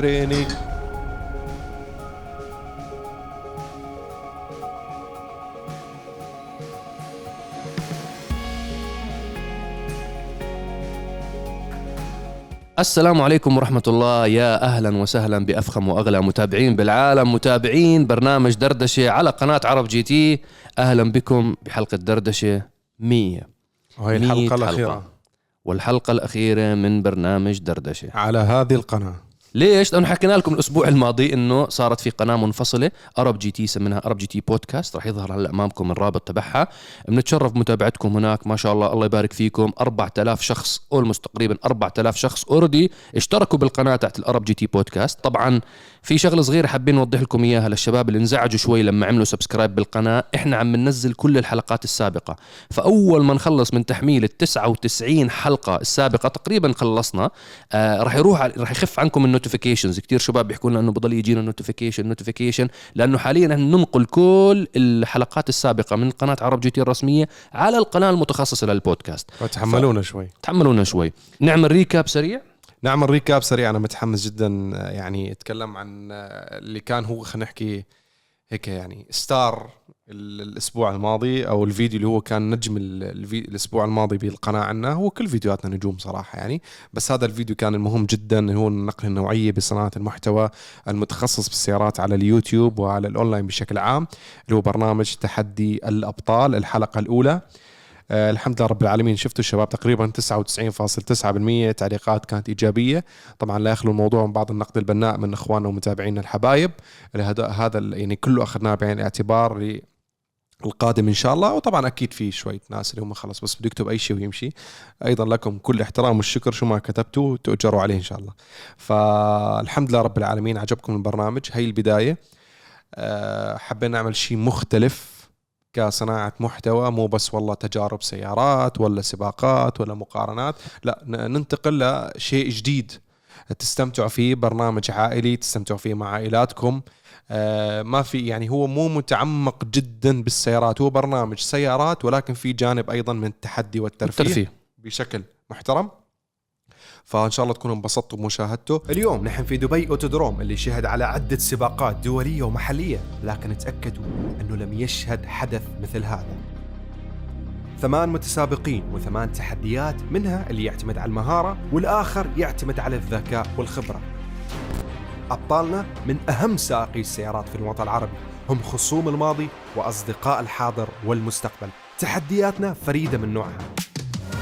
تريني. السلام عليكم ورحمة الله. يا أهلا وسهلا بأفخم وأغلى متابعين بالعالم. متابعين برنامج دردشة على قناة عرب جي تي. أهلا بكم بحلقة دردشة 100 وهي 100 الحلقة حلقة. الأخيرة. والحلقة الأخيرة من برنامج دردشة. على هذه القناة. ليش؟ لأنه حكينا لكم الأسبوع الماضي إنه صارت في قناة منفصلة أرب جي تي سميناها أرب جي تي بودكاست رح يظهر هلأ أمامكم الرابط تبعها. بنتشرف بمتابعتكم هناك ما شاء الله الله يبارك فيكم. 4000 شخص almost تقريبا 4000 شخص already اشتركوا بالقناة تحت ال ArabGT podcast طبعا في شغله صغيره حابين نوضح لكم إياها للشباب اللي انزعجوا شوي لما عملوا subscribe بالقناة. إحنا عم ننزل كل الحلقات السابقة. فأول ما نخلص من تحميل ال 99 حلقة السابقة تقريبا خلصنا. آه راح يروح راح يخف عنكم ال notifications كثير شباب بيحكوا لنا إنه بضل يجينا notification notification لأنه حاليا ننقل كل الحلقات السابقة من قناة ArabGT الرسمية على القناة المتخصصة للبودكاست. وتحملونا شوي. تحملونا شوي. نعمل recap سريع. نعمل recap سريع. أنا متحمس جدا يعني أتكلم عن اللي كان هو خلينا نحكي هيك يعني star ال- الأسبوع الماضي أو الفيديو اللي هو كان نجم ال- الفي... الأسبوع الماضي بالقناة عنا هو كل فيديوهاتنا نجوم صراحة يعني. بس هذا الفيديو كان المهم جدا هو نقل النوعية بصناعة المحتوى المتخصص بالسيارات على اليوتيوب وعلى الأونلاين بشكل عام اللي هو برنامج تحدي الأبطال الحلقة الأولى. آه الحمد لله رب العالمين. شفتوا الشباب تقريبا 99.9% تعليقات كانت إيجابية. طبعا لا يخلو الموضوع من بعض النقد البناء من إخواننا ومتابعينا الحبايب. هذا يعني كله أخذناه بعين الاعتبار القادم إن شاء الله. وطبعا أكيد في شوية ناس اللي هم خلص بس بده يكتب أي شيء ويمشي. أيضا لكم كل احترام والشكر. شو ما كتبتوا تؤجروا عليه إن شاء الله. فالحمد لله رب العالمين. عجبكم البرنامج. هي البداية. أه حبينا نعمل شيء مختلف. كصناعة محتوى مو بس والله تجارب سيارات ولا سباقات ولا مقارنات لا ننتقل لشيء جديد تستمتعوا فيه برنامج عائلي تستمتعوا فيه مع عائلاتكم. آه ما في يعني هو مو متعمق جدا بالسيارات هو برنامج سيارات ولكن في جانب أيضا من التحدي والترفيه الترفيه. بشكل محترم. فان شاء الله تكونوا انبسطتوا بمشاهدته. اليوم نحن في دبي أوتودروم اللي شهد على عدة سباقات دولية ومحلية لكن تاكدوا أنه لم يشهد حدث مثل هذا. ثمان متسابقين وثمان تحديات منها اللي يعتمد على المهارة والآخر يعتمد على الذكاء والخبرة. أبطالنا من أهم سائقي السيارات في الوطن العربي هم خصوم الماضي وأصدقاء الحاضر والمستقبل. تحدياتنا فريدة من نوعها.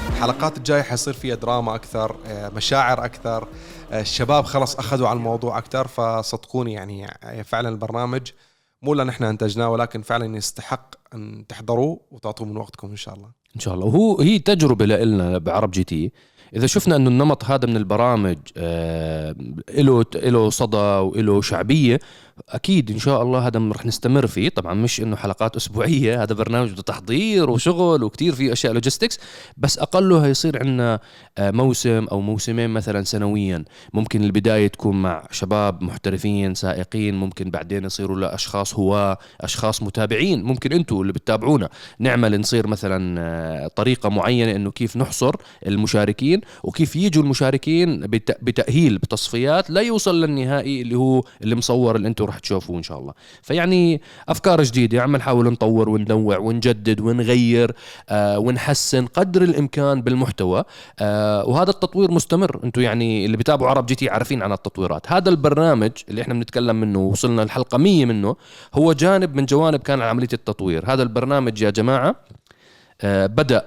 الحلقات الجاية حيصير فيها دراما أكثر آه، مشاعر أكثر آه، الشباب خلص أخذوا على الموضوع أكثر فصدقوني يعني آه، فعلا البرنامج مو لأن إحنا أنتجناه ولكن فعلا يستحق أن تحضروه وتعطوه من وقتكم إن شاء الله. إن شاء الله. وهو هي تجربة لنا بعرب جي تي إذا شفنا إنه النمط هذا من البرامج آه، له له صدى وله شعبية أكيد إن شاء الله هذا رح نستمر فيه. طبعا مش إنه حلقات أسبوعية هذا برنامج بده تحضير وشغل وكتير في أشياء لوجيستكس بس أقله هيصير عندنا آه، موسم أو موسمين مثلا سنويا. ممكن البداية تكون مع شباب محترفين سائقين ممكن بعدين يصيروا لأشخاص هواه أشخاص متابعين ممكن أنتم اللي بتتابعونا. نعمل نصير مثلا آه، طريقة معينة إنه كيف نحصر المشاركين. وكيف يجوا المشاركين بت- بتأهيل بتصفيات لا يوصل للنهائي اللي هو اللي مصور اللي أنتم رح تشوفوه إن شاء الله. فيعني أفكار جديدة عم نحاول نطور وننوع ونجدد ونغير آه ونحسن قدر الإمكان بالمحتوى آه وهذا التطوير مستمر. أنتم يعني اللي بتابعوا عرب جي تي عارفين عن التطويرات. هذا البرنامج اللي إحنا بنتكلم منه وصلنا الحلقة 100 منه هو جانب من جوانب كان عملية التطوير. هذا البرنامج يا جماعة آه بدأ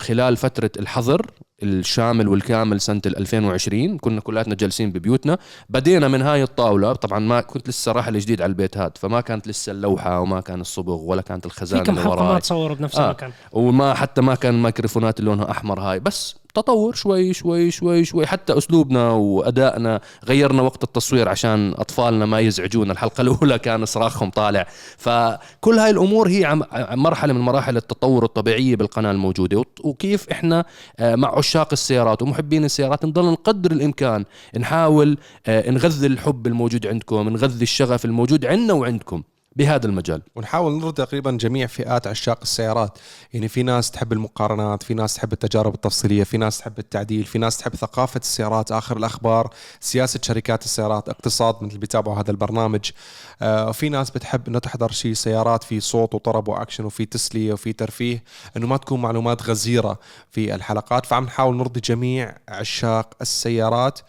خلال فترة الحظر الشامل والكامل سنة ال 2020 كنا كلاتنا جالسين ببيوتنا. بدينا من هاي الطاولة. طبعا ما كنت لسه راحل جديد على البيت هاد فما كانت لسه اللوحة وما كان الصبغ ولا كانت في الخزانة كم اللي حلقه وراي ما تصوروا بنفس آه. المكان. وما حتى ما كان الميكروفونات اللي لونها أحمر هاي. بس تطور شوي شوي شوي شوي. حتى أسلوبنا وأدائنا غيرنا وقت التصوير عشان أطفالنا ما يزعجونا الحلقة الأولى كان صراخهم طالع. فكل هاي الأمور هي مرحلة من مراحل التطور الطبيعية بالقناة الموجودة. وكيف إحنا آه، مع عشاق السيارات ومحبين السيارات نضل نقدر الإمكان نحاول آه، نغذي الحب الموجود عندكم نغذي الشغف الموجود عندنا وعندكم. بهذا المجال. ونحاول نرضي تقريبا جميع فئات عشاق السيارات. يعني في ناس تحب المقارنات في ناس تحب التجارب التفصيلية في ناس تحب التعديل في ناس تحب ثقافة السيارات آخر الأخبار سياسة شركات السيارات اقتصاد مثل بيتابعوا هذا البرنامج. آه وفي ناس بتحب إنه تحضر شيء سيارات في صوت وطرب وأكشن وفي تسلية وفي ترفيه إنه ما تكون معلومات غزيرة في الحلقات. فعم نحاول نرضي جميع عشاق السيارات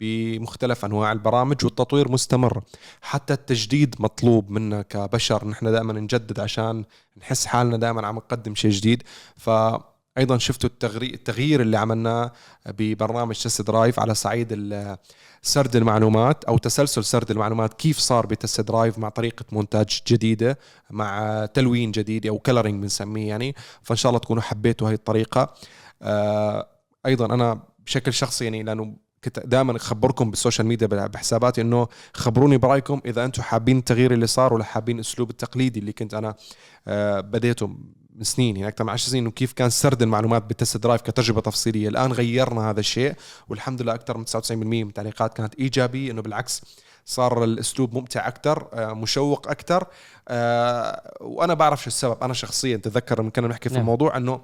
بمختلف أنواع البرامج والتطوير مستمر. حتى التجديد مطلوب منا كبشر. نحن دائما نجدد عشان نحس حالنا دائما عم نقدم شيء جديد. فايضا شفتوا التغيير اللي عملناه ببرنامج test drive على صعيد سرد المعلومات أو تسلسل سرد المعلومات. كيف صار ب test drive مع طريقة مونتاج جديدة مع تلوين جديد أو coloring بنسميه يعني. فإن شاء الله تكونوا حبيتوا هاي الطريقة. آه، أيضا أنا بشكل شخصي يعني لأنه كنت دائما أخبركم بال social media بحساباتي إنه خبروني برأيكم إذا أنتم حابين التغيير اللي صار ولا حابين الأسلوب التقليدي اللي كنت أنا آه، بديته من سنين يعني أكثر من 10 سنين وكيف كان سرد المعلومات بال test drive كتجربة تفصيلية الآن غيرنا هذا الشيء والحمد لله أكثر من 99% من التعليقات كانت إيجابية إنه بالعكس صار الأسلوب ممتع أكثر آه، مشوق أكثر آه، وأنا بعرف شو السبب أنا شخصيا تذكر لما كنا نحكي في نعم. الموضوع إنه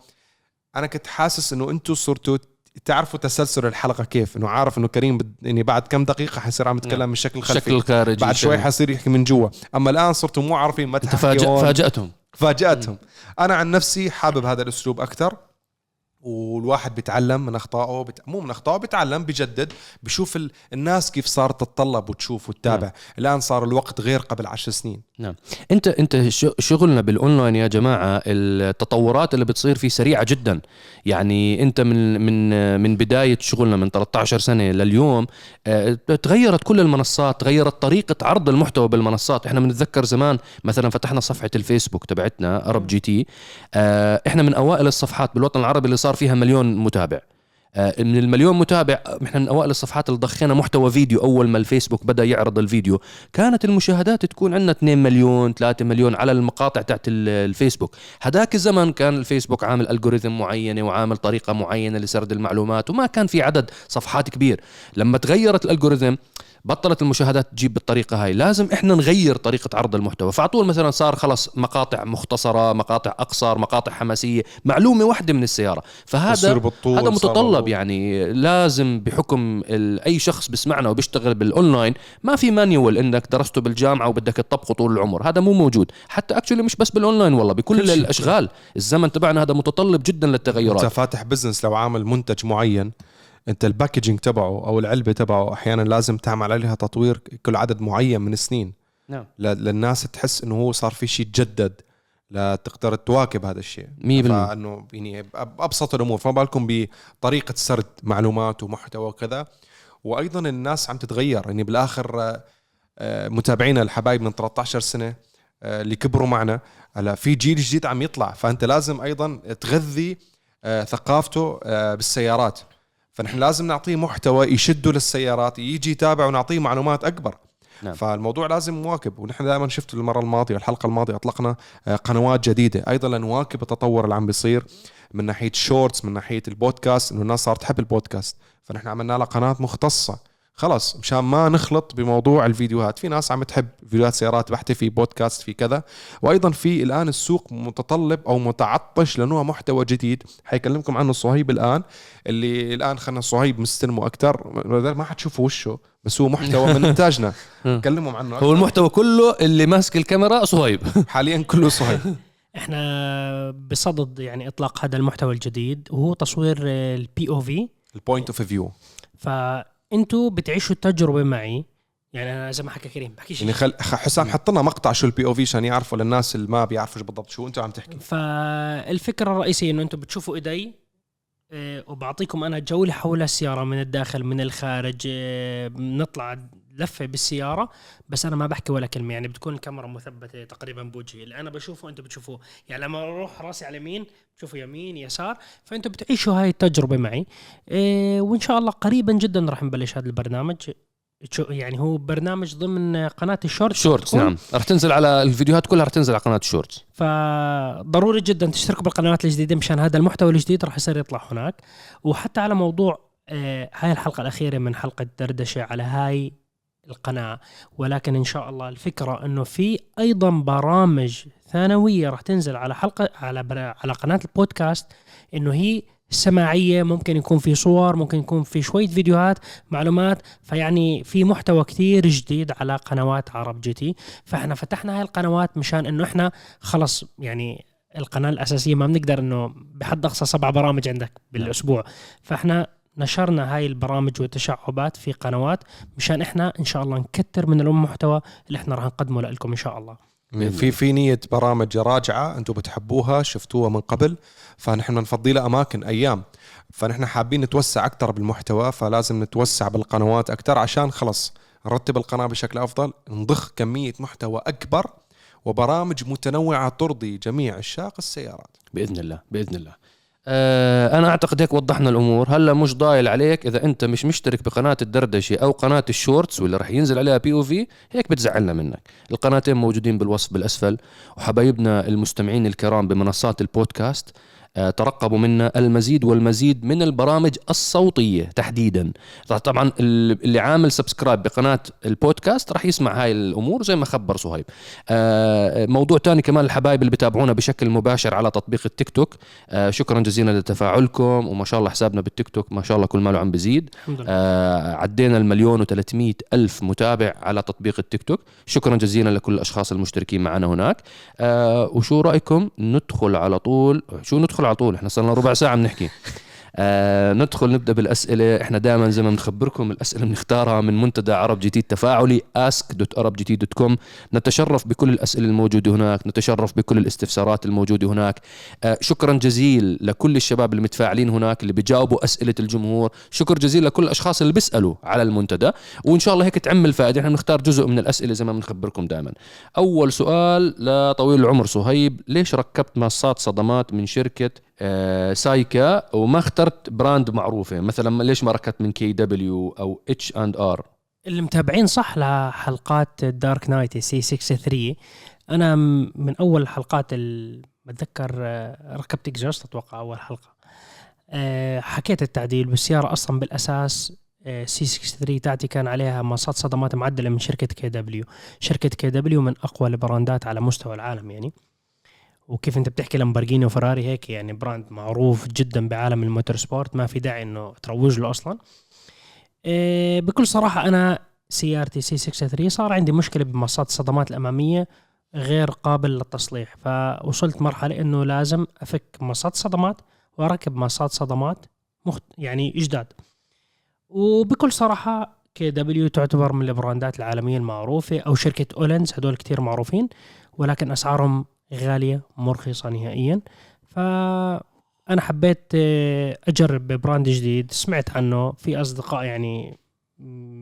أنا كنت حاسس إنه أنتم صرتوا تعرفوا تسلسل الحلقة كيف؟ إنه عارف إنه كريم بد... يعني بعد كم دقيقة حيصير عم يتكلم من الشكل الخلفي الشكل الخارجي بعد شوي حيصير يحكي من جوا. أما الآن صرتوا مو عارفين ما فاجأتهم. فاجأتهم. أنا عن نفسي حابب هذا الأسلوب أكثر. والواحد بيتعلم من اخطائه بت... مو من اخطائه بيتعلم بجدد بشوف ال... الناس كيف صارت تتطلب وتشوف وتتابع. نعم. الآن صار الوقت غير قبل عشر سنين. نعم. أنت أنت شغلنا بالأونلاين يا جماعة التطورات اللي بتصير فيه سريعة جدا. يعني أنت من من من بداية شغلنا من 13 سنة لليوم آه، تغيرت كل المنصات تغيرت طريقة عرض المحتوى بالمنصات. إحنا بنتذكر زمان مثلا فتحنا صفحة الفيسبوك تبعتنا ArabGT. إحنا من أوائل الصفحات بالوطن العربي اللي صار فيها مليون متابع. آه، من المليون متابع إحنا من أوائل الصفحات اللي ضخينا محتوى فيديو أول ما الفيسبوك بدأ يعرض الفيديو كانت المشاهدات تكون عندنا 2 مليون 3 مليون على المقاطع تاعت الفيسبوك. هذاك الزمن كان الفيسبوك عامل الجوريثم معينة وعامل طريقة معينة لسرد المعلومات وما كان في عدد صفحات كبير. لما تغيرت الالجوريثم بطلت المشاهدات تجيب بالطريقة هاي. لازم إحنا نغير طريقة عرض المحتوى. فعطول مثلا صار خلص مقاطع مختصرة مقاطع أقصر مقاطع حماسية معلومة واحدة من السيارة. فهذا هذا متطلب يعني لازم بحكم أي شخص بيسمعنا وبيشتغل بالأونلاين ما في manual إنك درسته بالجامعة وبدك تطبقه طول العمر. هذا مو موجود. حتى actually مش بس بالأونلاين والله بكل الأشغال. الزمن تبعنا هذا متطلب جدا للتغيرات. أنت فاتح business لو عامل منتج معين انت ال packaging تبعه أو العلبة تبعه أحيانا لازم تعمل عليها تطوير كل عدد معين من السنين. نعم. للناس تحس انه هو صار في شيء تجدد لتقدر تواكب هذا الشيء. 100% فإنه يعني أبسط الأمور. فما بالكم بطريقة سرد معلومات ومحتوى وكذا. وأيضا الناس عم تتغير. يعني بالآخر آه، متابعينا الحبايب من 13 سنة آه، اللي كبروا معنا هلا في جيل جديد عم يطلع. فأنت لازم أيضا تغذي آه، ثقافته بالسيارات. فنحن لازم نعطيه محتوى يشده للسيارات يجي يتابع ونعطيه معلومات أكبر. نعم. فالموضوع لازم نواكب ونحن دائما شفت المرة الماضية والحلقة الماضية أطلقنا آه، قنوات جديدة أيضا لنواكب التطور اللي عم بيصير من ناحية shorts من ناحية البودكاست إنه الناس صارت تحب البودكاست. فنحن عملنا لها قناة مختصة. خلص مشان ما نخلط بموضوع الفيديوهات. في ناس عم تحب فيديوهات سيارات بحثي في بودكاست في كذا. وأيضا في الآن السوق متطلب أو متعطش لنوع محتوى جديد. حيكلمكم عنه صهيب الآن اللي الآن خلينا صهيب مستلمه أكثر ما حتشوفوا وشه بس هو محتوى من إنتاجنا. كلمهم عنه أكثر. هو المحتوى كله اللي ماسك الكاميرا صهيب. حاليا كله صهيب. إحنا بصدد يعني إطلاق هذا المحتوى الجديد وهو تصوير ال POV ال point of view فأنتوا بتعيشوا التجربة معي. يعني أنا زي ما حكى كريم بحكي يعني خل... حسام حط لنا مقطع شو ال POV عشان يعرفوا للناس اللي ما بيعرفوا بالضبط شو أنتوا عم تحكي. فالفكرة الرئيسية إنه أنتم بتشوفوا إيدي آه، وبعطيكم أنا جولة حول السيارة من الداخل من الخارج آه، بنطلع لفة بالسيارة بس أنا ما بحكي ولا كلمة. يعني بتكون الكاميرا مثبتة تقريبا بوجهي. اللي أنا بشوفه أنتم بتشوفوه. يعني لما أروح راسي على اليمين بتشوفوا يمين يسار فانتم بتعيشوا هاي التجربة معي. إيه وإن شاء الله قريبا جدا راح نبلش هذا البرنامج. يعني هو برنامج ضمن قناة ال Shorts. Shorts نعم. راح تنزل على الفيديوهات كلها راح تنزل على قناة ال Shorts. فضروري جدا تشتركوا بالقنوات الجديدة مشان هذا المحتوى الجديد راح يصير يطلع هناك. وحتى على موضوع آه هاي الحلقة الأخيرة من حلقة دردشة على هاي القناة. ولكن إن شاء الله الفكرة إنه في أيضا برامج ثانوية راح تنزل على حلقة على على قناة البودكاست إنه هي سماعية ممكن يكون في صور ممكن يكون في شوية فيديوهات معلومات فيعني في محتوى كتير جديد على قنوات عرب جي تي. فإحنا فتحنا هاي القنوات مشان إنه إحنا خلص يعني القناة الأساسية ما بنقدر إنه بحد أقصى سبع برامج عندك بالأسبوع. فإحنا نشرنا هاي البرامج والتشعبات في قنوات مشان إحنا إن شاء الله نكتر من المحتوى اللي إحنا راح نقدمه لكم إن شاء الله. في في نية برامج راجعة أنتم بتحبوها شفتوها من قبل فنحن بنفضي لها أماكن أيام. فنحن حابين نتوسع أكثر بالمحتوى فلازم نتوسع بالقنوات أكثر عشان خلص نرتب القناة بشكل أفضل نضخ كمية محتوى أكبر وبرامج متنوعة ترضي جميع عشاق السيارات. بإذن الله بإذن الله. آه أنا أعتقد هيك وضحنا الأمور. هلأ مش ضايل عليك إذا أنت مش مشترك بقناة الدردشة أو قناة ال Shorts واللي راح ينزل عليها POV هيك بتزعلنا منك. القناتين موجودين بالوصف بالأسفل. وحبايبنا المستمعين الكرام بمنصات البودكاست ترقبوا منا المزيد والمزيد من البرامج الصوتية تحديدا. طبعا اللي عامل subscribe بقناة البودكاست راح يسمع هاي الأمور زي ما خبر صهيب آه، موضوع تاني كمان الحبايب اللي بتابعونا بشكل مباشر على تطبيق التيك توك. آه، شكرا جزيلا لتفاعلكم وما شاء الله حسابنا بالتيك توك ما شاء الله كل ماله عم بزيد. آه، عدينا المليون و300 ألف متابع على تطبيق التيك توك. شكرا جزيلا لكل الأشخاص المشتركين معنا هناك. آه، وشو رأيكم؟ ندخل على طول. شو ندخل على طول إحنا صرنا ربع ساعة بنحكي. آه ندخل نبدأ بالأسئلة. إحنا دائما زي ما بنخبركم الأسئلة بنختارها من منتدى عرب جديد تفاعلي ask.arabgt.com نتشرف بكل الأسئلة الموجودة هناك نتشرف بكل الاستفسارات الموجودة هناك. آه شكرا جزيل لكل الشباب اللي متفاعلين هناك اللي بيجاوبوا أسئلة الجمهور. شكر جزيل لكل الأشخاص اللي بيسألوا على المنتدى. وإن شاء الله هيك تعم الفائده إحنا بنختار جزء من الأسئلة زي ما بنخبركم دائما. أول سؤال لطويل العمر صهيب ليش ركبت مصات صدمات من شركة سايكا وما اخترت brand معروفه مثلا ليش ما ركبت من كي دبليو أو اتش اند ار اللي متابعين صح لحلقات Dark Knight C 63 أنا من أول الحلقات ال- بتذكر آه، ركبت exhaust أتوقع أول حلقة. آه، حكيت التعديل بالسيارة أصلا بالأساس C 63 تاعتي كان عليها مصات صدمات معدلة من شركة كي دبليو شركة كي دبليو من أقوى البراندات على مستوى العالم يعني. وكيف انت بتحكي لامبرجيني وفراري هيك يعني brand معروف جدا بعالم ال motorsport ما في داعي إنه تروج له أصلا. إيه، بكل صراحة أنا سيارتي C 63 صار عندي مشكلة بمصات الصدمات الأمامية غير قابل للتصليح. فوصلت مرحلة إنه لازم أفك مصات صدمات وأركب مصات صدمات مخت... يعني جداد. وبكل صراحة KW تعتبر من البراندات العالمية المعروفة أو شركة Öhlins هدول كتير معروفين ولكن أسعارهم غالية مش رخيصة نهائيا. فأنا حبيت آه، أجرب brand جديد. سمعت عنه. في أصدقاء يعني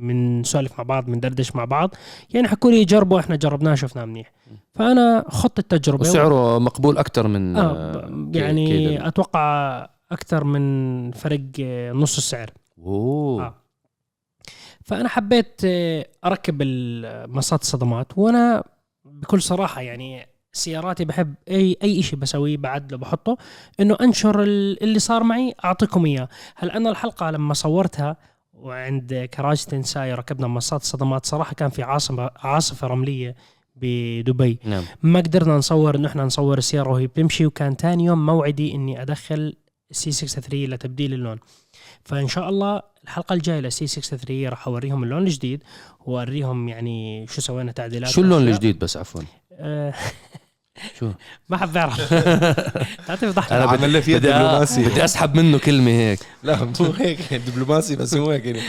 منسولف مع بعض مندردش مع بعض. يعني حكوا لي جربوا إحنا جربناه شفناه منيح. فأنا خضت التجربة. وسعره مقبول أكثر من آه آه، يعني KW. أتوقع أكثر من فرق آه، نص السعر. أوه. آه. فأنا حبيت أركب مصات الصدمات وأنا بكل صراحة يعني سياراتي بحب أي أي شيء بسويه بعدله بحطه إنه أنشر ال- اللي صار معي أعطيكم إياه. هل أنا الحلقة لما صورتها وعند كراج تنساي ركبنا مصات صدمات صراحة كان في عاصفه عاصفة رملية بدبي. نعم. ما قدرنا نصور إنه إحنا نصور السيارة وهي بتمشي وكان تاني يوم موعدي إني أدخل سي 63 لتبديل اللون. فإن شاء الله الحلقة الجاية لسي 63 راح أوريهم اللون الجديد وأوريهم يعني شو سوينا تعديلات شو اللون. الجديد بس عفوا؟ شو؟ ما حب اعرف تعرف ضحك أنا بدي- عمل له فيها دبلوماسي. بدي أسحب منه كلمة هيك. لا مو هيك. دبلوماسي بس هو هيك يعني.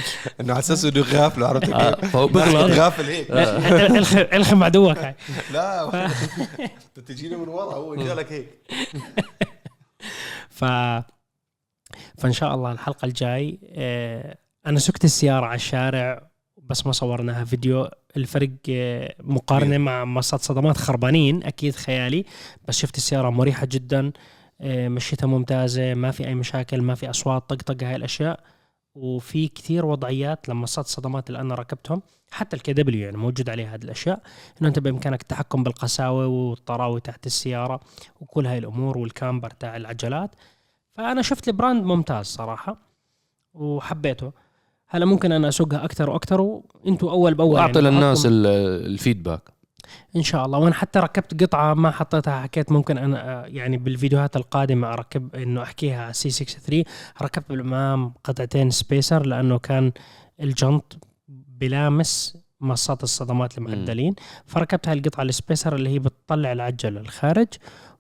إنه على أساس إنه غافل عرفت آه، كيف؟ فهو بغلط غافل هيك الخم الخم عدوك لا. انت تجيني من ورا هو جالك هيك. ف فإن شاء الله الحلقة الجاي آه، أنا سقت السيارة على الشارع بس ما صورناها فيديو. الفرق آه، مقارنة مع مصات صدمات خربانين أكيد خيالي. بس شفت السيارة مريحة جدا آه، مشيتها ممتازة ما في أي مشاكل ما في أصوات طقطقه هاي الأشياء. وفي كثير وضعيات لمصات الصدمات اللي أنا ركبتهم حتى ال KW يعني موجود عليها هذه الأشياء. إنه أنت بإمكانك التحكم بالقساوة والطراوة تحت السيارة وكل هاي الأمور وال camber تاع العجلات. فأنا شفت ال brand ممتاز صراحة وحبيته. هلا ممكن أنا اسوقها أكثر وأكثر وأنتم أول بأول وأعطي يعني للناس ال feedback. إن شاء الله. وأنا حتى ركبت قطعة ما حطيتها حكيت ممكن أنا يعني بالفيديوهات القادمة أركب إنه أحكيها C 63 ركبت بالأمام قطعتين spacer لأنه كان الجنط بلامس مصات الصدمات المعدلين. فركبت هاي القطعه السبيسر اللي هي بتطلع العجل للخارج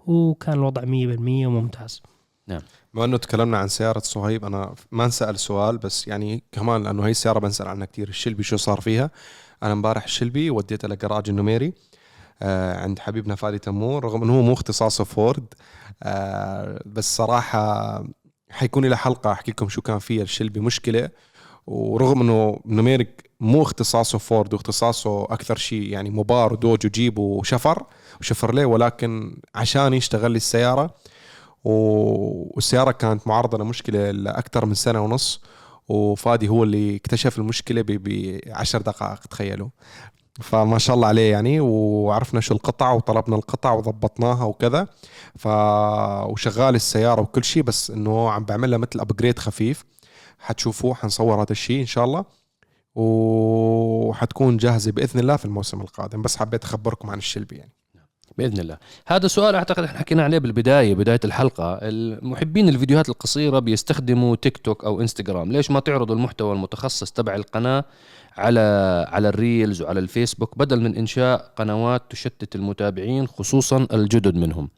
وكان الوضع 100% وممتاز بما إنه تكلمنا عن سيارة صهيب أنا ما انسأل سؤال بس يعني كمان لأنه هي السيارة بنسأل عنها كثير الشلبي شو صار فيها؟ أنا امبارح الشلبي وديتها لجراج النميري آه عند حبيبنا فادي تمور رغم إنه هو مو اختصاصه فورد آه بس صراحة حيكون له حلقة أحكي لكم شو كان فيها الشلبي مشكلة. ورغم إنه نوميريك مو اختصاصه فورد واختصاصه أكثر شيء يعني Mopar ودوج وجيب وشفر وشفرليه ولكن عشان يشتغل لي السياره والسيارة كانت معرضة لمشكلة لأكثر من سنة ونص وفادي هو اللي اكتشف المشكلة ب 10 دقائق تخيلوا. فما شاء الله عليه يعني وعرفنا شو القطع وطلبنا القطع وضبطناها وكذا. ف وشغال السيارة وكل شيء بس إنه عم بعملها مثل upgrade خفيف. حتشوفوه حنصور هذا الشيء إن شاء الله. وحتكون جاهزة بإذن الله في الموسم القادم. بس حبيت أخبركم عن ال Shelby يعني. بإذن الله. هذا سؤال أعتقد إحنا حكينا عليه بالبداية بداية الحلقة. المحبين الفيديوهات القصيرة بيستخدموا تيك توك أو انستغرام ليش ما تعرضوا المحتوى المتخصص تبع القناة على على ال Reels وعلى الفيسبوك بدل من إنشاء قنوات تشتت المتابعين خصوصا الجدد منهم؟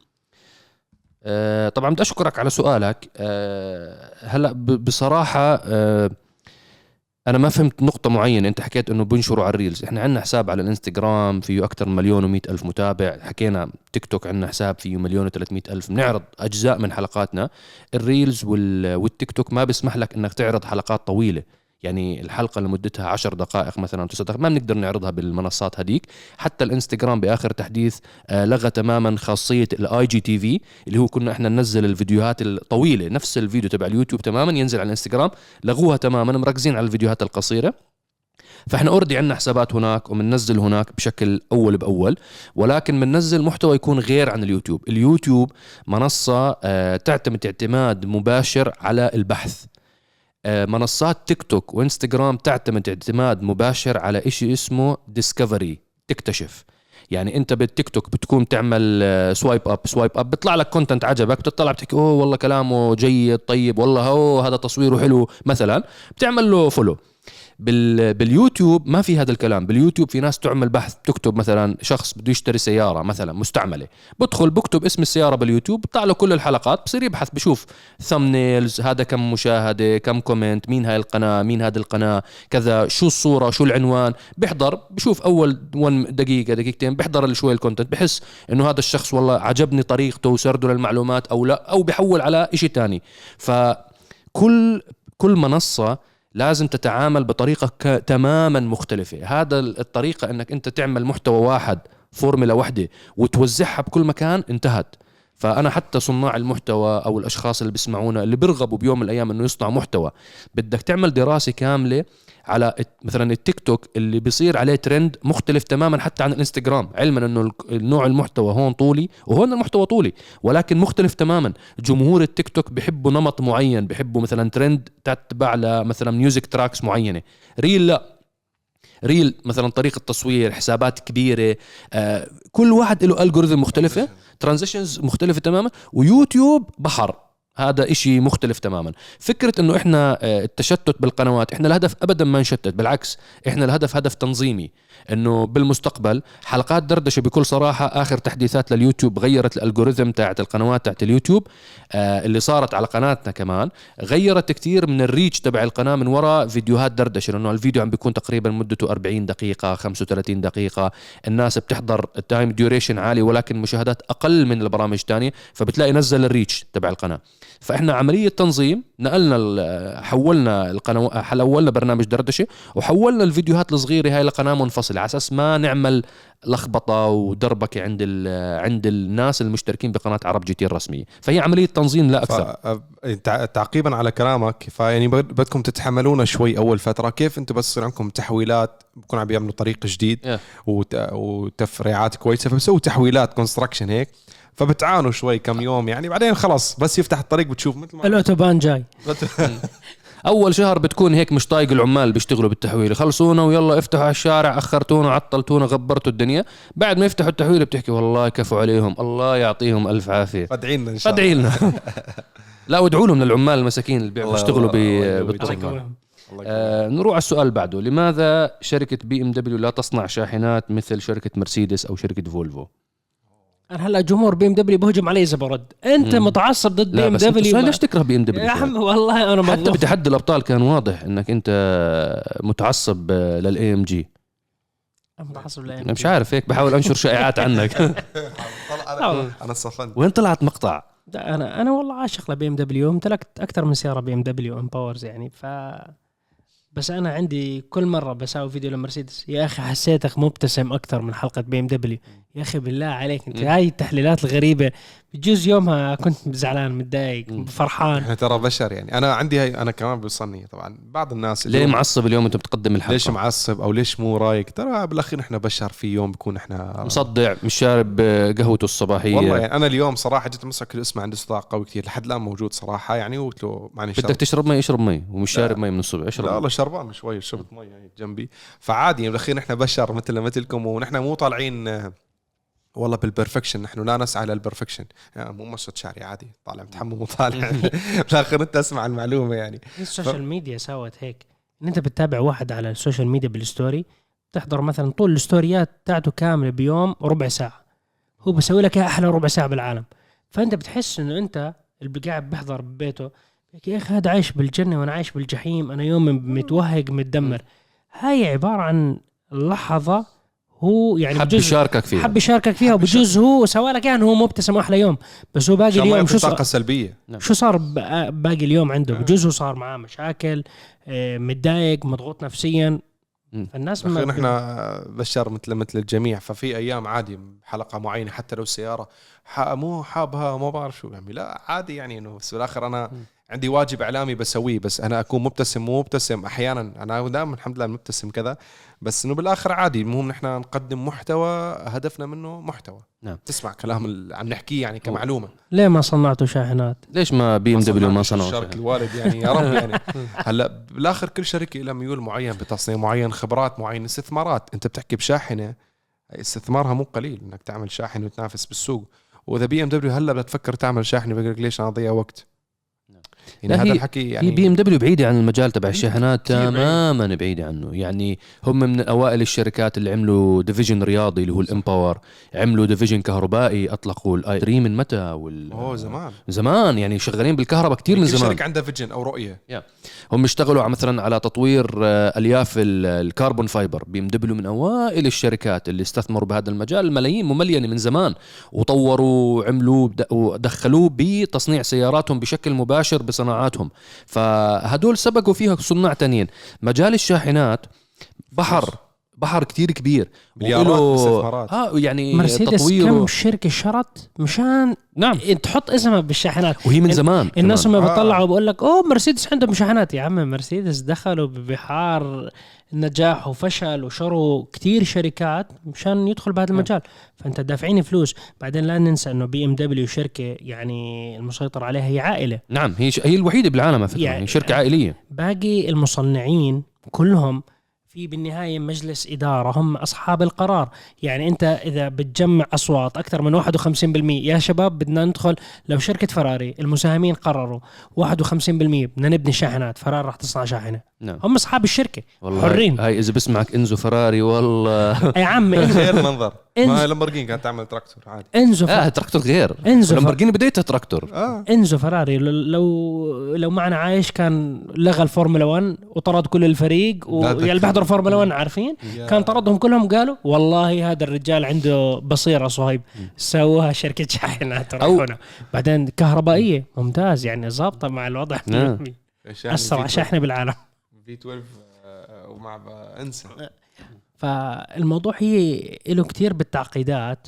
آه، طبعا بدي أشكرك على سؤالك. آه، هلأ بصراحة آه، أنا ما فهمت نقطة معينة. أنت حكيت إنه بنشروا على ال Reels. إحنا عندنا حساب على الإنستغرام فيه أكثر من مليون و ألف متابع. حكينا تيك توك عندنا حساب فيه مليون و ألف. بنعرض أجزاء من حلقاتنا. ال Reels وال... والتيك توك ما بيسمح لك إنك تعرض حلقات طويلة. يعني الحلقة اللي مدتها عشر دقائق مثلا تسع دقائق ما بنقدر نعرضها بالمنصات هذيك. حتى الإنستغرام بآخر تحديث آه، لغى تماما خاصية الاي جي تي في اللي هو كنا إحنا ننزل الفيديوهات الطويلة نفس الفيديو تبع اليوتيوب تماما ينزل على الإنستغرام لغوها تماما مركزين على الفيديوهات القصيرة. فإحنا اوريدي عندنا حسابات هناك وبننزل هناك بشكل أول بأول ولكن بننزل محتوى يكون غير عن اليوتيوب. اليوتيوب منصة آه، تعتمد اعتماد مباشر على البحث. منصات تيك توك وإنستغرام تعتمد اعتماد مباشر على إشي اسمه ديسكفري تكتشف. يعني أنت بالتيك توك بتكون تعمل سوايب اب سوايب اب بيطلع لك كونتنت عجبك بتطلع بتحكي أوه والله كلامه جيد طيب والله أوه هذا تصويره حلو. مثلا بتعمل له فولو بال باليوتيوب ما في هذا الكلام. باليوتيوب في ناس تعمل بحث تكتب مثلا شخص بده يشتري سيارة مثلا مستعملة. بدخل بكتب اسم السيارة باليوتيوب بيطلع له كل الحلقات بصير يبحث بشوف ثمنيلز هذا كم مشاهدة كم كومنت مين هاي القناة مين هذه القناة كذا شو الصورة شو العنوان. بيحضر بشوف أول 1 دقيقة دقيقتين بيحضر شوي الكونتنت بحس إنه هذا الشخص والله عجبني طريقته وسرده للمعلومات أو لا أو بحول على إشي تاني. فكل كل منصة لازم تتعامل بطريقة تماما مختلفة. هذا ال- الطريقة إنك أنت تعمل محتوى واحد فورمولا واحدة وتوزعها بكل مكان انتهت. فأنا حتى صناع المحتوى أو الأشخاص اللي بيسمعونا اللي بيرغبوا بيوم من الأيام إنه يصنع محتوى بدك تعمل دراسة كاملة على مثلا التيك توك اللي بيصير عليه ترند مختلف تماما حتى عن الإنستغرام علما إنه النوع المحتوى هون طولي وهون المحتوى طولي ولكن مختلف تماما. جمهور التيك توك بحبوا نمط معين بحبوا مثلا ترند تتبع لمثلا ميوزك تراكس معينة. ريل لا. ريل مثلا طريقة تصوير حسابات كبيرة آه كل واحد له الجوريثم مختلفة. ترانزيشنز مختلفة تماما ويوتيوب بحر. هذا إشي مختلف تماما. فكرة إنه إحنا آه، التشتت بالقنوات إحنا الهدف ابدا ما نشتت بالعكس إحنا الهدف هدف تنظيمي. إنه بالمستقبل حلقات دردشة بكل صراحة آخر تحديثات لليوتيوب غيرت الالجوريثم تاعت القنوات تاعت اليوتيوب آه اللي صارت على قناتنا كمان غيرت كتير من الريتش تبع القناة من وراء فيديوهات دردشة لأنه الفيديو عم بيكون تقريبا مدته 40 دقيقة 35 دقيقة. الناس بتحضر تايم ديوريشن عالي ولكن مشاهدات أقل من البرامج الثانية فبتلاقي نزل الريتش تبع القناة. فإحنا عملية تنظيم نقلنا حولنا القناه حولنا برنامج دردشة وحولنا الفيديوهات الصغيرة هاي لقناة منفصلة. على أساس ما نعمل لخبطة ودربكة عند ال- عند الناس المشتركين بقناة عرب جي تي الرسمية. فهي عملية تنظيم لا أكثر. تعقيبا على كلامك. فيعني بد- بدكم تتحملونا شوي أول فترة. كيف أنتم بس يصير عندكم تحويلات؟ بكون عم بيعملوا طريق جديد Yeah. وت... وتفريعات كويسة. فبسووا تحويلات كونستراكشن هيك. فبتعانوا شوي كم يوم يعني. بعدين خلاص بس يفتح الطريق بتشوف مثل ما الأوتوبان جاي. أول شهر بتكون هيك مش طايق العمال بيشتغلوا بالتحويل. خلصونا ويلا افتحوا على الشارع أخرتونا عطلتونا غبرتوا الدنيا. بعد ما يفتحوا التحويل بتحكي والله كفوا عليهم الله يعطيهم ألف عافية. فادعي لنا إن شاء الله فادعي لنا. لا وادعوا لهم للعمال المساكين اللي بيشتغلوا. بالتصنيع. آه نروح على السؤال بعده. لماذا شركة بي إم دبليو لا تصنع شاحنات مثل شركة مرسيدس أو شركة فولفو؟ أنا هلا جمهور بي ام دبليو بهجم علي إذا برد. أنت مم. متعصب ضد بي لا ام بس دبليو ليش تكره بي ام دبليو يا عم والله أنا حتى بتحدي الأبطال كان واضح إنك أنت متعصب للاي ام جي متعصب لا أنا مش عارف هيك بحاول أنشر شائعات عنك. أنا أنا صفنت. وين طلعت مقطع؟ لا، أنا أنا والله عاشق لبي ام دبليو امتلكت أكثر من سيارة بي ام دبليو امباورز يعني ف بس أنا عندي كل مرة بساوي فيديو لمرسيدس. يا أخي حسيتك مبتسم أكثر من حلقة بي ام دبليو يا أخي بالله عليك أنت. هاي التحليلات الغريبة بجوز يومها كنت زعلان متضايق. فرحان. إحنا ترى بشر يعني. أنا عندي هاي أنا كمان بيوصلني طبعا. بعض الناس ليه معصب اليوم انت بتقدم الحلقة؟ ليش معصب أو ليش مو رايق؟ ترى بالأخير إحنا بشر في يوم بكون إحنا مصدع مش شارب قهوته الصباحية. والله يعني أنا اليوم صراحة جيت مسك الاسم عندي صداع قوي كثير لحد الآن موجود صراحة يعني. وقلت له معني بدك تشرب مي؟ اشرب مي. ومش. شارب مي من الصبح اشرب لا. والله شربان شوي شربت مي هي جنبي. فعادي يعني بالأخير نحن بشر مثل مثلكم ونحن مو طالعين آه، والله بالبرفكشن نحن لا نسعى للبرفكشن يعني مو مشط شعري عادي. طالع متحمم وطالع. بالآخر أنت اسمع المعلومة يعني. السوشيال ميديا سوت هيك. إن أنت بتتابع واحد على السوشيال ميديا بالستوري تحضر مثلا طول الستوريات بتاعته كاملة بيوم ربع ساعة. هو بيسوي لك أحلى ربع ساعة بالعالم. فأنت بتحس إنه أنت اللي قاعد بيحضر ببيته يا أخي هذا عايش بالجنة وأنا عايش بالجحيم. أنا يوم متوهق متدمر. هاي عبارة عن لحظة هو يعني حب يشاركك فيها. حب يشاركك فيها وبجوز هو سوى لك إنه هو مبتسم أحلى يوم بس هو باقي اليوم يعطي شو صار؟ طاقه سلبيه شو صار باقي اليوم عنده؟ آه. بجوز هو صار معاه مشاكل آه، متضايق مضغوط نفسيا. بالاخير ما نحن بشر مثل مثل الجميع ففي أيام عادي حلقة معينة حتى لو السياره ح- مو حابها ما بعرف شو يعني لا عادي يعني إنه بس بالاخر أنا عندي واجب إعلامي بسويه بس أنا أكون مبتسم مو مبتسم أحيانا أنا دائما الحمد لله مبتسم كذا بس إنه بالآخر عادي المهم نحن نقدم محتوى هدفنا منه محتوى. نعم. تسمع كلام اللي عم نحكيه يعني كمعلومة. ليه ما صنعتوا شاحنات ليش ما بي ام دبليو ما صنعوا شارك شيء؟ الوالد يعني يا رب يعني. هلا بالآخر كل شركه لها ميول معين بتصنيع معين خبرات معين استثمارات. أنت بتحكي بشاحنة استثمارها مو قليل إنك تعمل شاحنة وتنافس بالسوق. وإذا بي إم دبليو هلا بتفكر تعمل شاحنة بقول لك ليش أنا أضيع وقت؟ يعني هذا الحكي هي يعني بي إم دبليو بعيدة عن المجال تبع الشاحنات كتير بعيد. تماما بعيدة عنه. يعني هم من أوائل الشركات اللي عملوا division رياضي اللي هو ال M Power. عملوا division كهربائي أطلقوا ال i3 من متى وال أوه زمان. زمان يعني شغالين بالكهرباء كتير من كل زمان. شركة عندها vision أو رؤية. هم اشتغلوا على- مثلا على تطوير آه، ألياف ال- ال carbon fiber بي إم دبليو من أوائل الشركات اللي استثمروا بهذا المجال ملايين مملينه من زمان. وطوروا عملوا بد- ودخلوه بتصنيع سياراتهم بشكل مباشر بصناعاتهم فهدول سبقوا فيها صناع تانيين مجال الشاحنات بحر. بحر كتير كبير مليارات. آه يعني مرسيدس تطويره. كم شركة شرط مشان نعم. تحط اسمها بالشاحنات. وهي من ال- زمان الناس. هم آه. بيطلعوا بقول لك أوه مرسيدس عندهم شاحنات. يا عم مرسيدس دخلوا ببحار نجاح وفشل وشروا كتير شركات مشان يدخل بهذا المجال. فأنت دافعين فلوس. بعدين لا ننسى إنه بي ام دبليو شركة يعني المسيطر عليها هي عائلة. نعم هي ش... هي الوحيدة بالعالم على فكرة يعني- يعني شركة عائلية. باقي المصنعين كلهم في بالنهاية مجلس إدارة هم أصحاب القرار. يعني أنت إذا بتجمع أصوات أكثر من 51% يا شباب بدنا ندخل لو شركة فراري المساهمين قرروا 51% بدنا نبني شاحنات فراري راح تصنع شاحنة. نعم. هم أصحاب الشركة والله. حرين. هاي, هاي إذا بسمعك إنزو فراري والله. يا عم إنزو- غير إنز- ما هي لامبورجيني كانت تعمل تراكتور عادي. إنزو آه. تراكتور غير. إنزو. لامبورجيني بديتها تراكتور. آه. إنزو فراري لو لو معنا عايش كان لغى الفورمولا 1 وطرد كل الفريق لا ويا اللي تكفي. بيحضروا فورمولا 1 عارفين؟ كان طردهم كلهم قالوا والله هذا الرجال عنده بصيرة صهيب. سووها شركة شاحنات أو- بعدين كهربائية ممتاز يعني ظابطة مع الوضع. نعم. أسرع شاحنة بالعالم. في 12 آه، ومع ب- انسى فالموضوع هي له كتير بالتعقيدات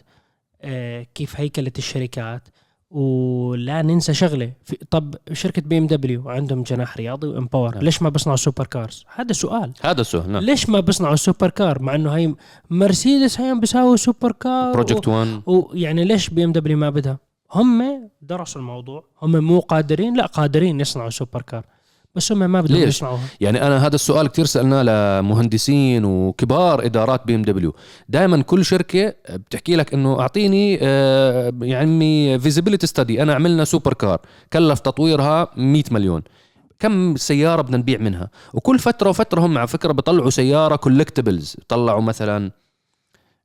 آه، كيف هيكله الشركات. ولا ننسى شغلة في طب شركة بي إم دبليو عندهم جناح رياضي و M Power نعم. ليش ما بيصنعوا super cars؟ هذا سؤال. هذا السؤال نعم. ليش ما بيصنعوا super car؟ مع إنه هي مرسيدس هي بيساووا super car Project One ويعني ليش بي إم دبليو ما بدها؟ هم درسوا الموضوع هم مو قادرين لا قادرين يصنعوا super car. بس هم ما بدهم ليش؟ يسمعوها. يعني أنا هذا السؤال كثير سألناه لمهندسين وكبار إدارات بي إم دبليو. دائما كل شركة بتحكي لك إنه أعطيني آه، يعني feasibility study أنا عملنا super car كلف تطويرها 100 مليون. كم سيارة بدنا نبيع منها؟ وكل فترة وفترة هم على فكرة بيطلعوا سيارة collectibles طلعوا مثلا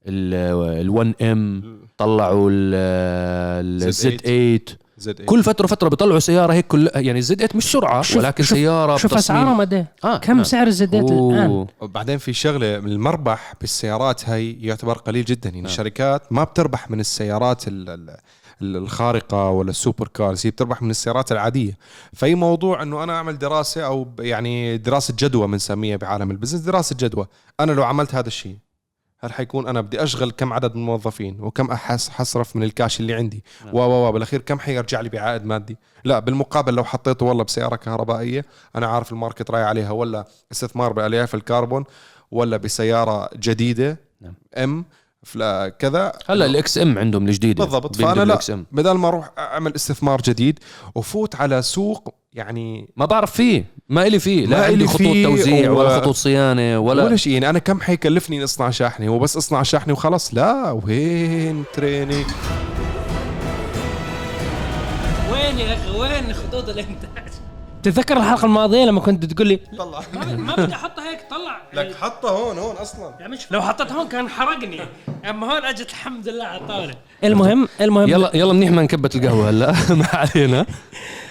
ال 1M طلعوا ال Z8 زد إيه. كل فترة وفترة بيطلعوا سيارة هيك كل يعني ال Z8 مش سرعة شوف- ولكن شوف- سيارة شوف بتصميم- اسعارهم قد إيه آه كم نعم. سعر الزدات الان أوه. وبعدين في شغلة المربح بالسيارات هي يعتبر قليل جدا يعني نعم. الشركات ما بتربح من السيارات ال- ال- ال- الخارقة ولا ال super cars هي بتربح من السيارات العادية فأي موضوع إنه أنا أعمل دراسة أو يعني دراسة جدوى بنسميها بعالم ال business دراسة جدوى أنا لو عملت هذا الشيء هل حيكون أنا بدي أشغل كم عدد من الموظفين وكم أحس حصرف من الكاش اللي عندي نعم. و و و بالأخير كم حيرجع لي بعائد مادي لا بالمقابل لو حطيته والله بسياره كهربائية أنا عارف ال market رايح عليها ولا استثمار بألياف الكربون ولا بسيارة جديدة نعم. ام فلا- كذا. هلا ال XM عندهم الجديدة بالضبط. فأنا لا. بدل ما أروح أعمل استثمار جديد وفوت على سوق يعني ما بعرف فيه ما إلي فيه. ما لا عندي إلي خطوط فيه توزيع و- ولا خطوط صيانة ولا, ولا, شيء. يعني أنا كم حيكلفني اصنع شاحنة؟ هو بس أصنع شاحنة وخلص لا وين training وين يا أخي؟ وين خطوط الإنتاج؟ تتذكر الحلقة الماضية لما كنت تقول لي طلع. ما بدي أحطها هيك طلع. لك حطه هون هون أصلا. يعني مش لو حطيتها هون كان حرقني. أما هون أجت الحمد لله على الطاوله المهم المهم يلا يلا منيح ما نكبت القهوة هلا. ما علينا.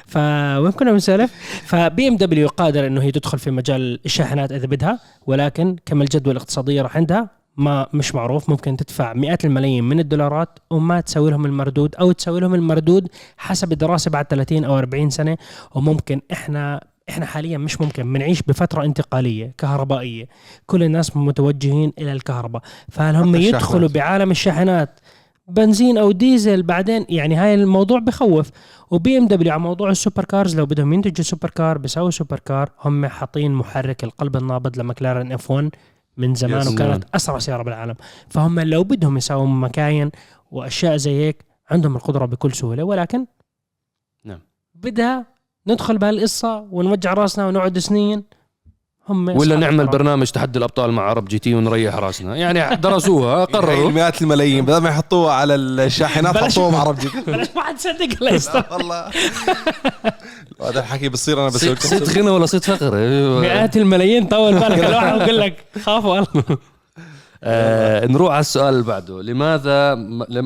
فوين كنا بنسولف؟ فبي ام دبليو قادر إنه هي تدخل في مجال الشاحنات إذا بدها ولكن كم الجدوى الاقتصادية راح عندها؟ ما مش معروف ممكن تدفع مئات الملايين من الدولارات وما تسوي لهم المردود أو تسوي لهم المردود حسب الدراسة بعد 30 أو 40 سنة. وممكن إحنا إحنا حاليا مش ممكن بنعيش بفترة انتقالية كهربائية. كل الناس متوجهين إلى الكهرباء. فهل هم. يدخلوا بعالم الشاحنات بنزين أو ديزل بعدين؟ يعني هاي الموضوع بخوف. وبي إم دبليو على موضوع ال super cars لو بدهم ينتجوا super car بيسووا super car. هم حاطين محرك القلب النابض لمكلارن إف 1 من زمان. وكانت أسرع سيارة بالعالم فهم لو بدهم يسووا مكاين وأشياء زي هيك عندهم القدرة بكل سهولة ولكن نعم. بدها ندخل بهالقصة ونوجع رأسنا ونقعد سنين هم ولا نعمل. برنامج تحدي الأبطال مع عرب جي تي ونريح راسنا. يعني درسوها هي قرروا. مئات الملايين بدل ما يحطوها على الشاحنات بلاش- حطوهم عرب جديد بلاش ما حد يصدق لا يستر. والله. هذا الحكي بصير أنا بسوي صيد غنى ولا صيد فقر؟ أيوة. مئات الملايين طول بالك. الواحد بقول لك خافوا الله آه نروح على السؤال اللي بعده. لماذا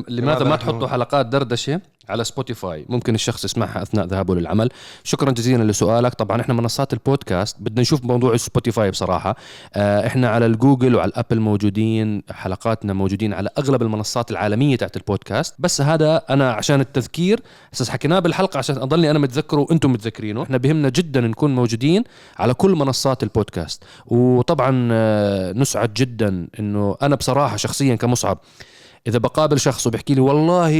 لماذا ما تحطوا حلقات دردشة؟ على سبوتيفاي ممكن الشخص يسمعها أثناء ذهابه للعمل. شكرا جزيلا لسؤالك. طبعا إحنا منصات البودكاست بدنا نشوف موضوع سبوتيفاي بصراحة. آه إحنا على الجوجل وعلى الأبل موجودين حلقاتنا موجودين على أغلب المنصات العالمية تاعت البودكاست. بس هذا أنا عشان التذكير أساس حكيناه بالحلقة عشان أضلني أنا متذكره وأنتم متذكرينه. إحنا بهمنا جدا نكون موجودين على كل منصات البودكاست. وطبعا آه، نسعد جدا إنه أنا بصراحة شخصيا كمصعب إذا بقابل شخص وبيحكي لي والله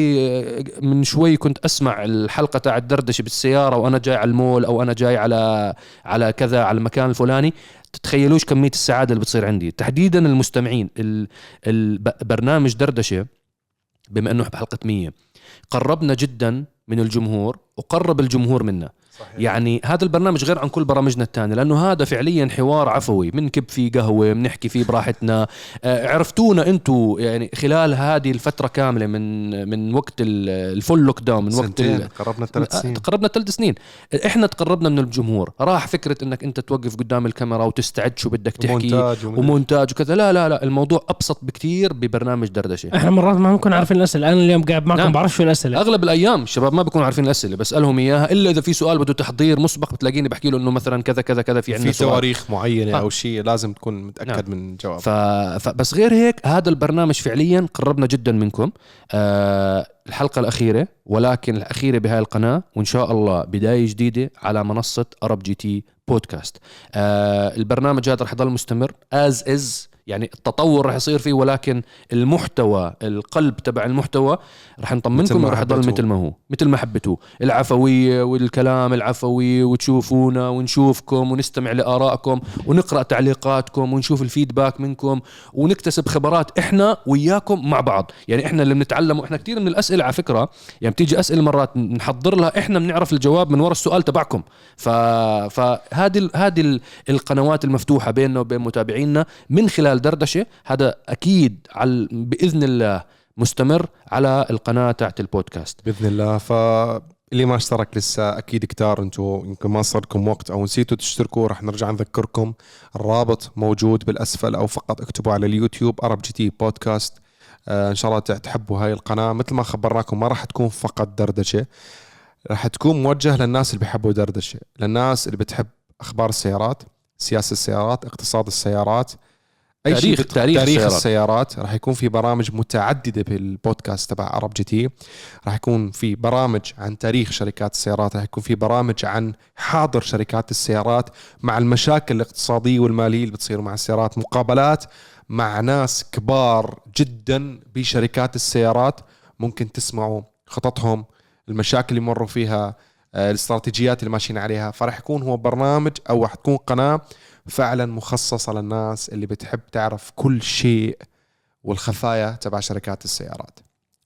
من شوي كنت أسمع الحلقة تاع الدردشة بالسيارة وأنا جاي على المول أو أنا جاي على على كذا على المكان الفلاني تتخيلوش كمية السعادة اللي بتصير عندي. تحديدا المستمعين ال- البرنامج دردشة بما إنه بحلقة 100 قربنا جدا من الجمهور وقرب الجمهور منا. صحيح. يعني هذا البرنامج غير عن كل برامجنا الثانية لأنه هذا فعليا حوار عفوي بنكب فيه قهوة بنحكي فيه براحتنا. آه، عرفتونا أنتم يعني خلال هذه الفترة كاملة من من وقت ال- ال full lockdown من وقت قربنا ثلاث آه، سنين. تقربنا ثلاث سنين. إحنا تقربنا من الجمهور. راح فكرة إنك أنت توقف قدام الكاميرا وتستعد شو بدك تحكي مونتاج ومدري- ومونتاج وكذا. لا لا لا الموضوع أبسط بكتير ببرنامج دردشة. إحنا مرات ما بنكون عارفين الأسئلة. أنا اليوم قاعد معكم نعم. بعرف شو الأسئلة. أغلب الأيام الشباب ما بيكونوا عارفين الأسئلة بسالهم إياها. إلا إذا في سؤال بده تحضير مسبق بتلاقيني بحكي له إنه مثلا كذا كذا كذا في عندنا في تواريخ معينة آه. أو شيء لازم تكون متأكد نعم. من جواب ف... فبس غير هيك هذا البرنامج فعليا قربنا جدا منكم آه الحلقة الأخيرة ولكن الأخيرة بهاي القناة وإن شاء الله بداية جديدة على منصة عرب جي تي بودكاست آه البرنامج هذا رح يضل مستمر از از يعني التطور رح يصير فيه ولكن المحتوى القلب تبع المحتوى رح نطمنكم رح يضل. مثل ما هو مثل ما حبيتوه. العفوية والكلام العفوي وتشوفونا ونشوفكم ونستمع لآرائكم ونقرأ تعليقاتكم ونشوف الفيدباك منكم ونكتسب خبرات إحنا وياكم مع بعض. يعني إحنا اللي بنتعلمه إحنا كثير من الأسئلة على فكرة يعني بتيجي أسئلة مرات نحضر لها إحنا بنعرف الجواب من وراء السؤال تبعكم. ف فهذه هذه ال- القنوات المفتوحة بيننا وبين متابعينا من خلال دردشه هذا أكيد على بإذن الله مستمر على القناة تاعت البودكاست. بإذن الله. فاللي ما اشترك لسه أكيد كتار أنتم يمكن ما صار لكم وقت أو نسيتوا تشتركوا رح نرجع نذكركم. الرابط موجود بالأسفل أو فقط اكتبوا على اليوتيوب عرب جي تي بودكاست. آه إن شاء الله تحبوا هاي القناة. مثل ما خبرناكم ما راح تكون فقط دردشة. راح تكون موجه للناس اللي بيحبوا دردشة للناس اللي بتحب أخبار السيارات سياسة السيارات اقتصاد السيارات. أي شيء تاريخ- تاريخ السيارات. السيارات. راح يكون في برامج متعددة بالبودكاست تبع عرب جي تي راح يكون في برامج عن تاريخ شركات السيارات. راح يكون في برامج عن حاضر شركات السيارات مع المشاكل الاقتصادية والمالية اللي بتصير مع السيارات. مقابلات مع ناس كبار جدا بشركات السيارات. ممكن تسمعوا خططهم المشاكل اللي مروا فيها الاستراتيجيات اللي ماشيين عليها فراح يكون هو برنامج أو راح تكون قناة فعلا مخصصة للناس اللي بتحب تعرف كل شيء والخفايا تبع شركات السيارات.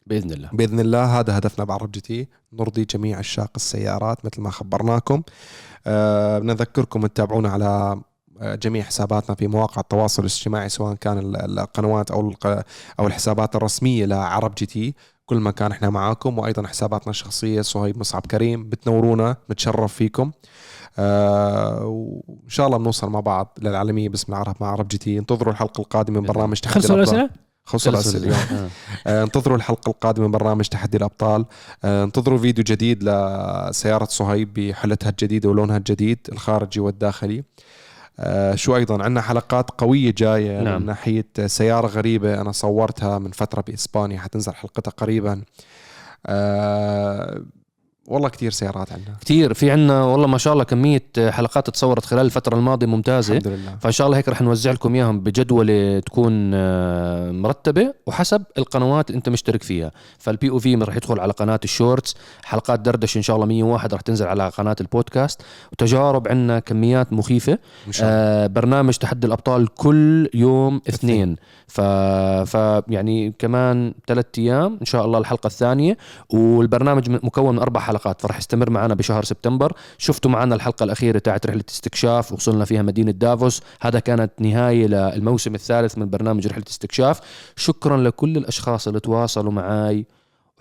بإذن الله. بإذن الله هذا هدفنا بعرب جي تي نرضي جميع عشاق السيارات مثل ما خبرناكم. أه بنذكركم تتابعونا على آه، جميع حساباتنا في مواقع التواصل الاجتماعي سواء كان ال- القنوات أو أو الحسابات الرسمية لعرب جي تي. كل ما كان إحنا معاكم وأيضا حساباتنا الشخصية صهيب مصعب كريم بتنورونا نتشرف فيكم آه وإن شاء الله بنوصل مع بعض للعالمية باسم العرب مع عرب جي تي انتظروا الحلقة القادمة من برنامج تحدي خلصوا. الأسئلة؟ خلصوا الأسئلة اليوم آه. انتظروا الحلقة القادمة من برنامج تحدي الأبطال آه، انتظروا فيديو جديد لسيارة صهيب بحلتها الجديدة ولونها الجديد الخارجي والداخلي آه، شو أيضا عندنا حلقات قوية جاية نعم. من ناحية سيارة غريبة أنا صورتها من فترة بإسبانيا حتنزل حلقتها قريبا آه، والله كتير سيارات عندنا. كثير في عنا والله ما شاء الله كمية حلقات تصورت خلال الفترة الماضية ممتازة. الحمد لله. فإن شاء الله هيك رح نوزع لكم إياهم بجدولة تكون آه، مرتبة وحسب القنوات اللي أنت مشترك فيها. فال POV رح يدخل على قناة ال shorts. حلقات دردشة إن شاء الله 101 رح تنزل على قناة البودكاست. وتجارب عندنا كميات مخيفة. إن شاء الله. آه برنامج تحدي الأبطال كل يوم اثنين. ف... ف يعني كمان ثلاث أيام إن شاء الله الحلقة الثانية. والبرنامج مكون من أربع حلقات فرح يستمر معنا بشهر سبتمبر. شفتوا معنا الحلقة الأخيرة تاعت رحلة استكشاف وصلنا فيها مدينة دافوس. هذا كانت نهاية للموسم الثالث من برنامج رحلة استكشاف. شكرا لكل الأشخاص اللي تواصلوا معي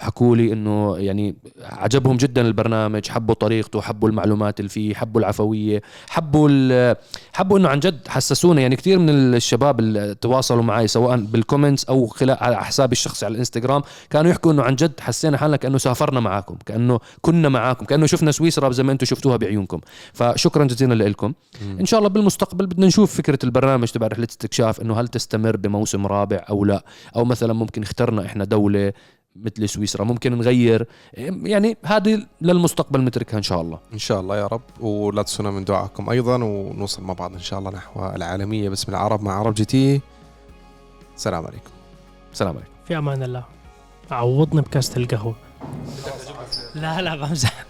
حكوا لي إنه يعني عجبهم جدا البرنامج حبوا طريقته حبوا المعلومات اللي فيه حبوا العفوية حبوا حبوا إنه عن جد حسسونا. يعني كثير من الشباب اللي تواصلوا معي سواء بالكومنتس أو خلال على حسابي الشخصي على الإنستغرام كانوا يحكوا إنه عن جد حسينا حالنا كأنه سافرنا معاكم كأنه كنا معاكم كأنه شفنا سويسرا زي ما أنتم شفتوها بعيونكم. فشكرا جزيلا لكم إن شاء الله بالمستقبل بدنا نشوف فكرة البرنامج تبع رحلة استكشاف إنه هل تستمر بموسم رابع أو لا؟ أو مثلا ممكن اخترنا إحنا دولة مثل سويسرا ممكن نغير. يعني هذه للمستقبل نتركها إن شاء الله. إن شاء الله يا رب ولا تنسونا من دعائكم أيضا ونوصل مع بعض إن شاء الله نحو العالمية باسم العرب مع عرب جي تي. السلام عليكم. السلام عليكم. في أمان الله. عوضني بكاسة القهوة. لا لا بمزح.